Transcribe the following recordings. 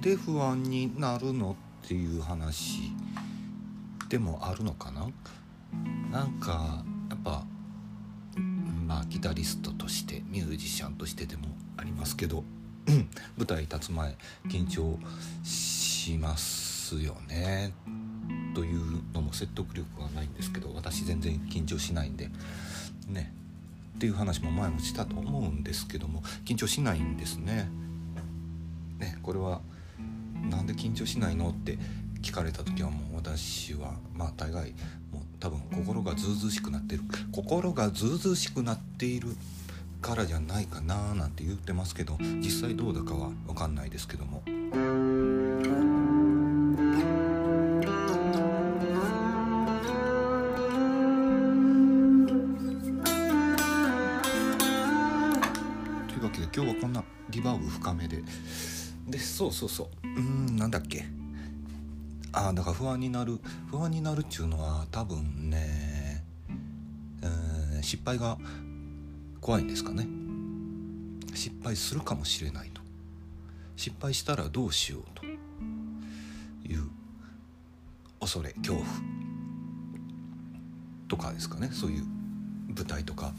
なんで不安になるのっていう話でもあるのかな？なんかやっぱまあギタリストとしてミュージシャンとしてでもありますけど 舞台立つ前緊張しますよね。というのも説得力がないんですけど私全然緊張しないんでね。っていう話も前もしたと思うんですけども緊張しないんですね。ねこれはなんで緊張しないの？って聞かれた時はもう私はまあ大概もう多分心がずうずうしくなってる心がずうずうしくなっているからじゃないかななんて言ってますけど実際どうだかは分かんないですけども。というわけで今日はこんなリバーブ深めででそうそうそう。うんなんだっけ？ああだから不安になる不安になるっちゅうのは多分ね、えー失敗が怖いんですかね。失敗するかもしれないと。失敗したらどうしようと。いう恐れ恐怖。とかですかね。そういう舞台とか。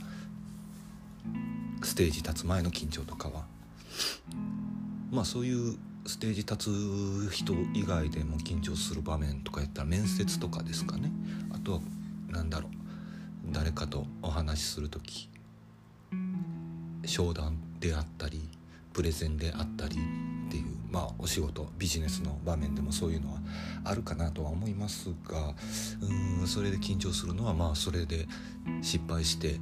ステージ立つ前の緊張とかは。まあそういうステージ立つ人以外でも緊張する場面とかやったら面接とかですかね。あとは何だろう。誰かとお話しする時商談であったりプレゼンであったりっていうまあお仕事ビジネスの場面でもそういうのはあるかなとは思いますがうんそれで緊張するのはまあそれで失敗して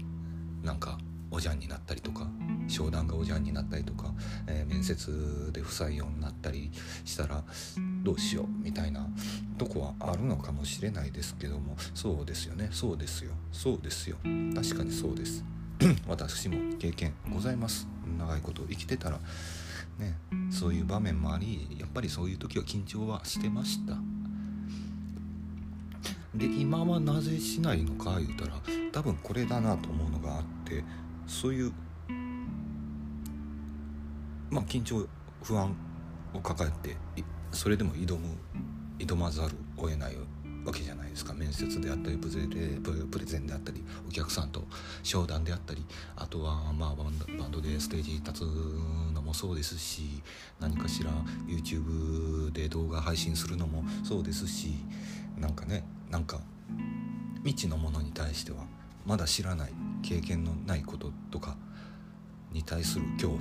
なんかおじゃんになったりとか商談がおじゃんになったりとか、えー面接で不採用になったりしたらどうしようみたいなとこはあるのかもしれないですけどもそうですよね。そうですよ。そうですよ。確かにそうです。私も経験ございます。長いこと生きてたら。ね。そういう場面もありやっぱりそういう時は緊張はしてました。で今はなぜしないのか言うたら多分これだなと思うのがあってそういうまあ緊張不安を抱えてそれでも挑む挑まざるを得ないわけじゃないですか。面接であったりプレゼンであったりお客さんと商談であったりあとはまあバンドバンドでステージに立つのもそうですし何かしら YouTube で動画配信するのもそうですしなんかねなんか未知のものに対してはまだ知らない経験のないこととかに対する恐怖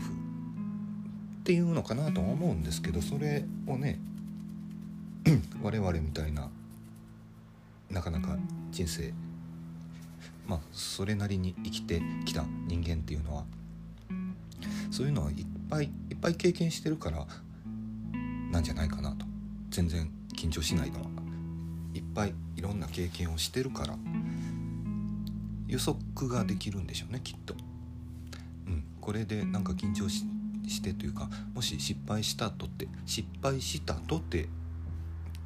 っていうのかなとは思うんですけどそれをね 我々みたいななかなか人生まあそれなりに生きてきた人間っていうのはそういうのはいっぱいいっぱい経験してるからなんじゃないかなと。全然緊張しないのは。いっぱいいろんな経験をしてるから予測ができるんでしょうねきっと。うん、これでなんか緊張ししてというかもし失敗したとって失敗したとてっ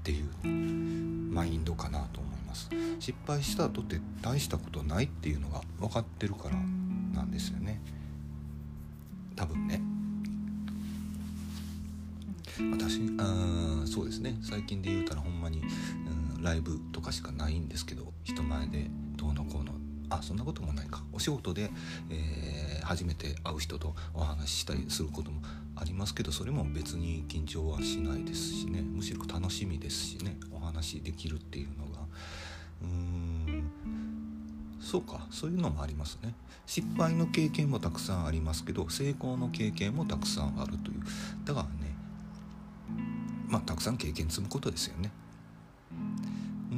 ていうマインドかなと思います。失敗したとって大したことないっていうのが分かってるからなんですよね。多分ね。私あそうですね。最近で言うたらほんまに、うん、ライブとかしかないんですけど人前でどうのこうのあそんなこともないか。お仕事で、えー初めて会う人とお話ししたりすることもありますけどそれも別に緊張はしないですしね。むしろ楽しみですしね。お話できるっていうのが。うーん。そうか。そういうのもありますね。失敗の経験もたくさんありますけど成功の経験もたくさんあるという。だからねまあたくさん経験積むことですよね。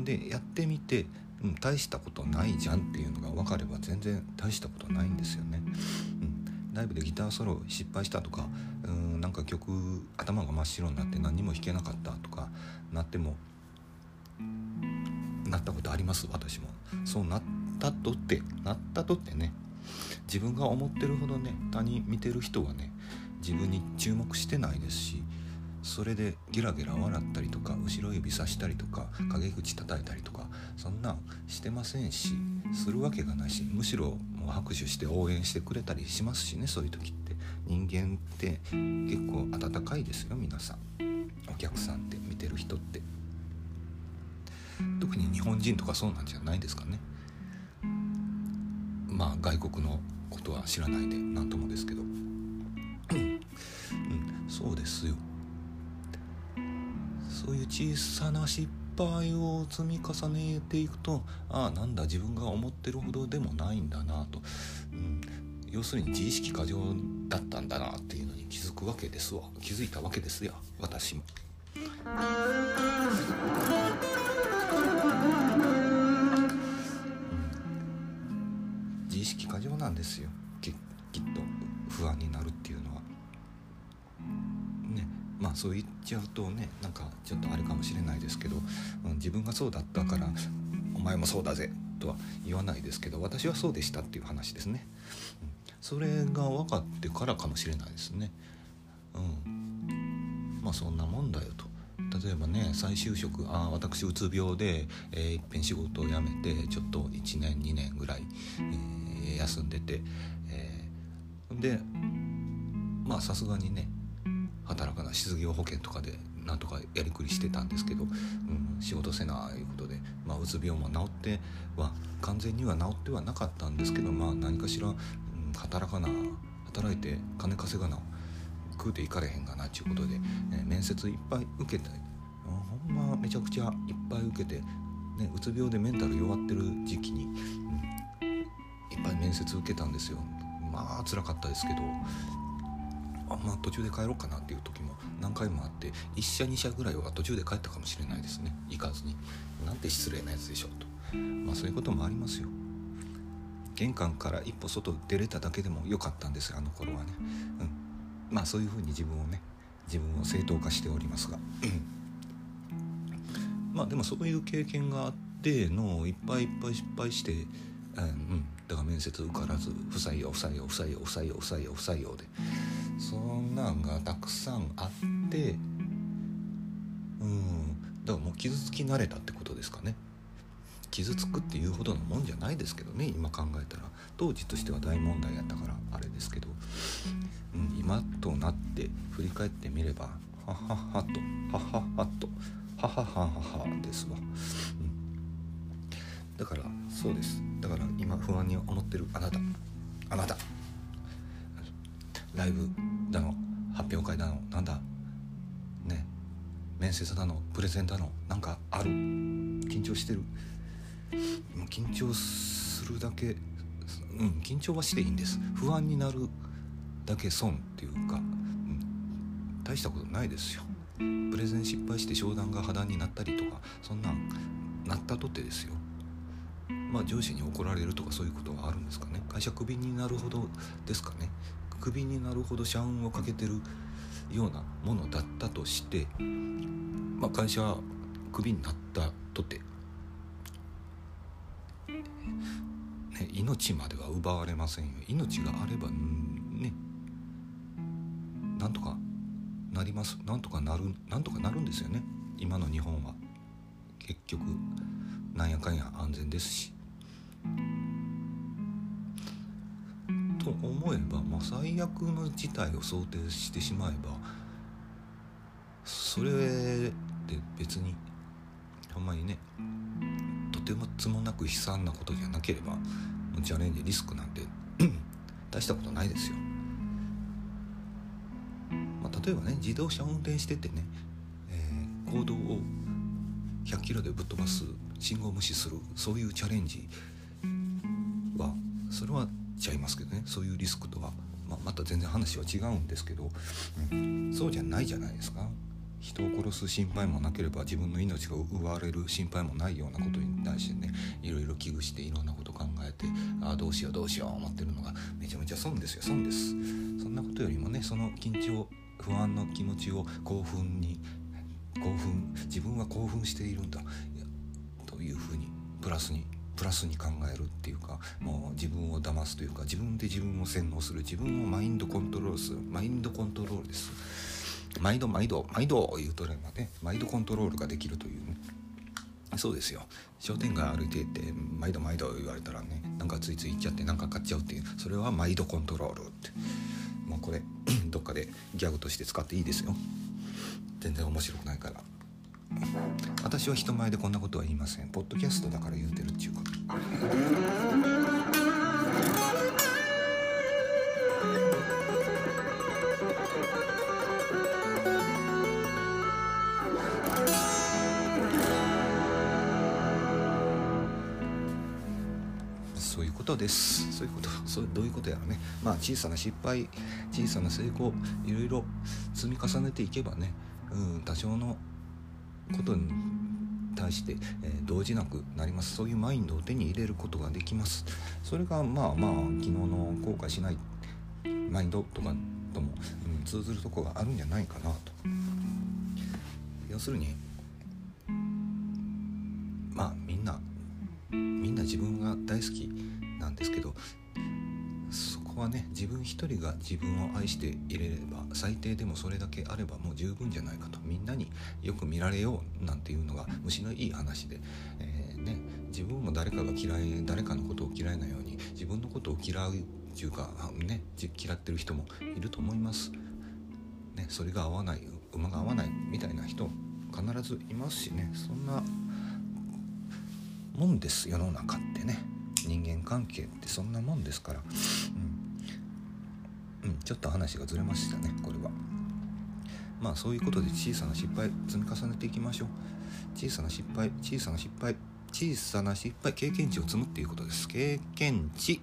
でやってみて、うん、大したことないじゃんっていうのが分かれば全然大したことないんですよね、うん、ライブでギターソロ失敗したとかうんなんか曲頭が真っ白になって何にも弾けなかったとかなってもなったことあります？私も。そうなったとってなったとってね自分が思ってるほどね他人見てる人はね自分に注目してないですしそれでゲラゲラ笑ったりとか後ろ指さしたりとか陰口叩いたりとかそんなんしてませんしするわけがないしむしろもう拍手して応援してくれたりしますしねそういう時って。人間って結構温かいですよ皆さん。お客さんって見てる人って。特に日本人とかそうなんじゃないですかね。まあ外国のことは知らないで何ともですけど、うん、そうですよそういう小さな失敗を積み重ねていくとああなんだ自分が思ってるほどでもないんだなと、うん、要するに自意識過剰だったんだなっていうのに気づくわけですわ。気づいたわけですよ私も。自意識過剰なんですよ。きっと不安になるっていうのは。まあそう言っちゃうとねなんかちょっとあれかもしれないですけど、うん、自分がそうだったからお前もそうだぜとは言わないですけど私はそうでしたっていう話ですね。うんそれが分かってからかもしれないですね。うん、まあそんなもんだよと。例えばね再就職あ私うつ病で、えー、いっぺん仕事を辞めてちょっと1年2年ぐらい、えー、休んでて、えー、でまあさすがにね働かない失業保険とかでなんとかやりくりしてたんですけど、うん、仕事せないうことで、まあ、うつ病も治っては完全には治ってはなかったんですけど、まあ、何かしら働かな働いて金稼がな食うていかれへんがなっちゅうことで、ね、面接いっぱい受けてほんまめちゃくちゃいっぱい受けて、ね、うつ病でメンタル弱ってる時期に、うん、いっぱい面接受けたんですよ。まあ辛かったですけどあまあ途中で帰ろうかなっていう時も何回もあって1社2社ぐらいは途中で帰ったかもしれないですね。行かずに。なんて失礼なやつでしょうと。まあそういうこともありますよ。玄関から一歩外出れただけでも良かったんですあの頃はね、うん、まあそういうふうに自分をね自分を正当化しておりますが、まあでもそういう経験があってのいっぱいいっぱい失敗して、うん、だから面接受からず不採用不採用不採用不採用不採用で。そんなんがたくさんあってうんだからもう傷つき慣れたってことですかね。傷つくっていうほどのもんじゃないですけどね今考えたら。当時としては大問題やったからあれですけど、うん、今となって振り返ってみればはははとはははとはははははですわ、うん、だからそうです。だから今不安に思ってるあなた。あなた。ライブ面接だのプレゼンだのなんかある？緊張してる。もう緊張するだけうん緊張はしていいんです。不安になるだけ損っていうか、うん、大したことないですよ。プレゼン失敗して商談が破談になったりとかそんなんなったとってですよ。まあ上司に怒られるとかそういうことはあるんですかね。会社クビになるほどですかね。クビになるほど社運をかけてるようなものだったとして、まあ、会社クビになったとてね、命までは奪われませんよ。命があればねなんとかなります。なんとかなるなんとかなるんですよね。今の日本は。結局なんやかんや安全ですし。と思えば、まあ、最悪の事態を想定してしまえばそれで別にほんまにねとてもつもなく悲惨なことじゃなければチャレンジリスクなんて 大したことないですよ。まあ、例えばね自動車運転しててね、えー、行動を100キロでぶっ飛ばす信号無視するそういうチャレンジはそれはちゃいますけどね。そういうリスクとは、まあ、また全然話は違うんですけど、うん、そうじゃないじゃないですか。人を殺す心配もなければ自分の命が奪われる心配もないようなことに対してね。いろいろ危惧していろんなこと考えてああどうしようどうしよう思ってるのがめちゃめちゃ損ですよ。損です。そんなことよりもねその緊張不安の気持ちを興奮に興奮自分は興奮しているんだ。というふうにプラスにプラスに考えるっていうかもう自分を騙すというか自分で自分を洗脳する自分をマインドコントロールするマインドコントロールです。毎度毎度毎度言うとればね毎度コントロールができるというね。そうですよ。商店街歩いてって毎度毎度言われたらねなんかついつい行っちゃってなんか買っちゃうっていうそれは毎度コントロールって。もうこれ どっかでギャグとして使っていいですよ。全然面白くないから。私は人前でこんなことは言いません。ポッドキャストだから言うてるっちゅうこと。そういうことです。そういうこと。そうどういうことやらね。まあ小さな失敗小さな成功いろいろ積み重ねていけばね、うん、多少のことに対して、えー、動じなくなります。そういうマインドを手に入れることができます。それがまあまあ昨日の後悔しないマインドとかとも、うん、通ずるとこがあるんじゃないかなと。要するにまあみんなみんな自分が大好きなんですけどこはね自分一人が自分を愛していれれば最低でもそれだけあればもう十分じゃないかと。みんなによく見られようなんていうのが虫のいい話で、えー、ね、自分も誰かが嫌い誰かのことを嫌いなように自分のことを嫌うっていうかね嫌ってる人もいると思います。ね、それが合わない馬が合わないみたいな人必ずいますしね。そんなもんです世の中ってね。人間関係ってそんなもんですから、うん、うん、ちょっと話がずれましたねこれは。まあそういうことで小さな失敗積み重ねていきましょう。小さな失敗小さな失敗小さな失敗経験値を積むっていうことです。経験値。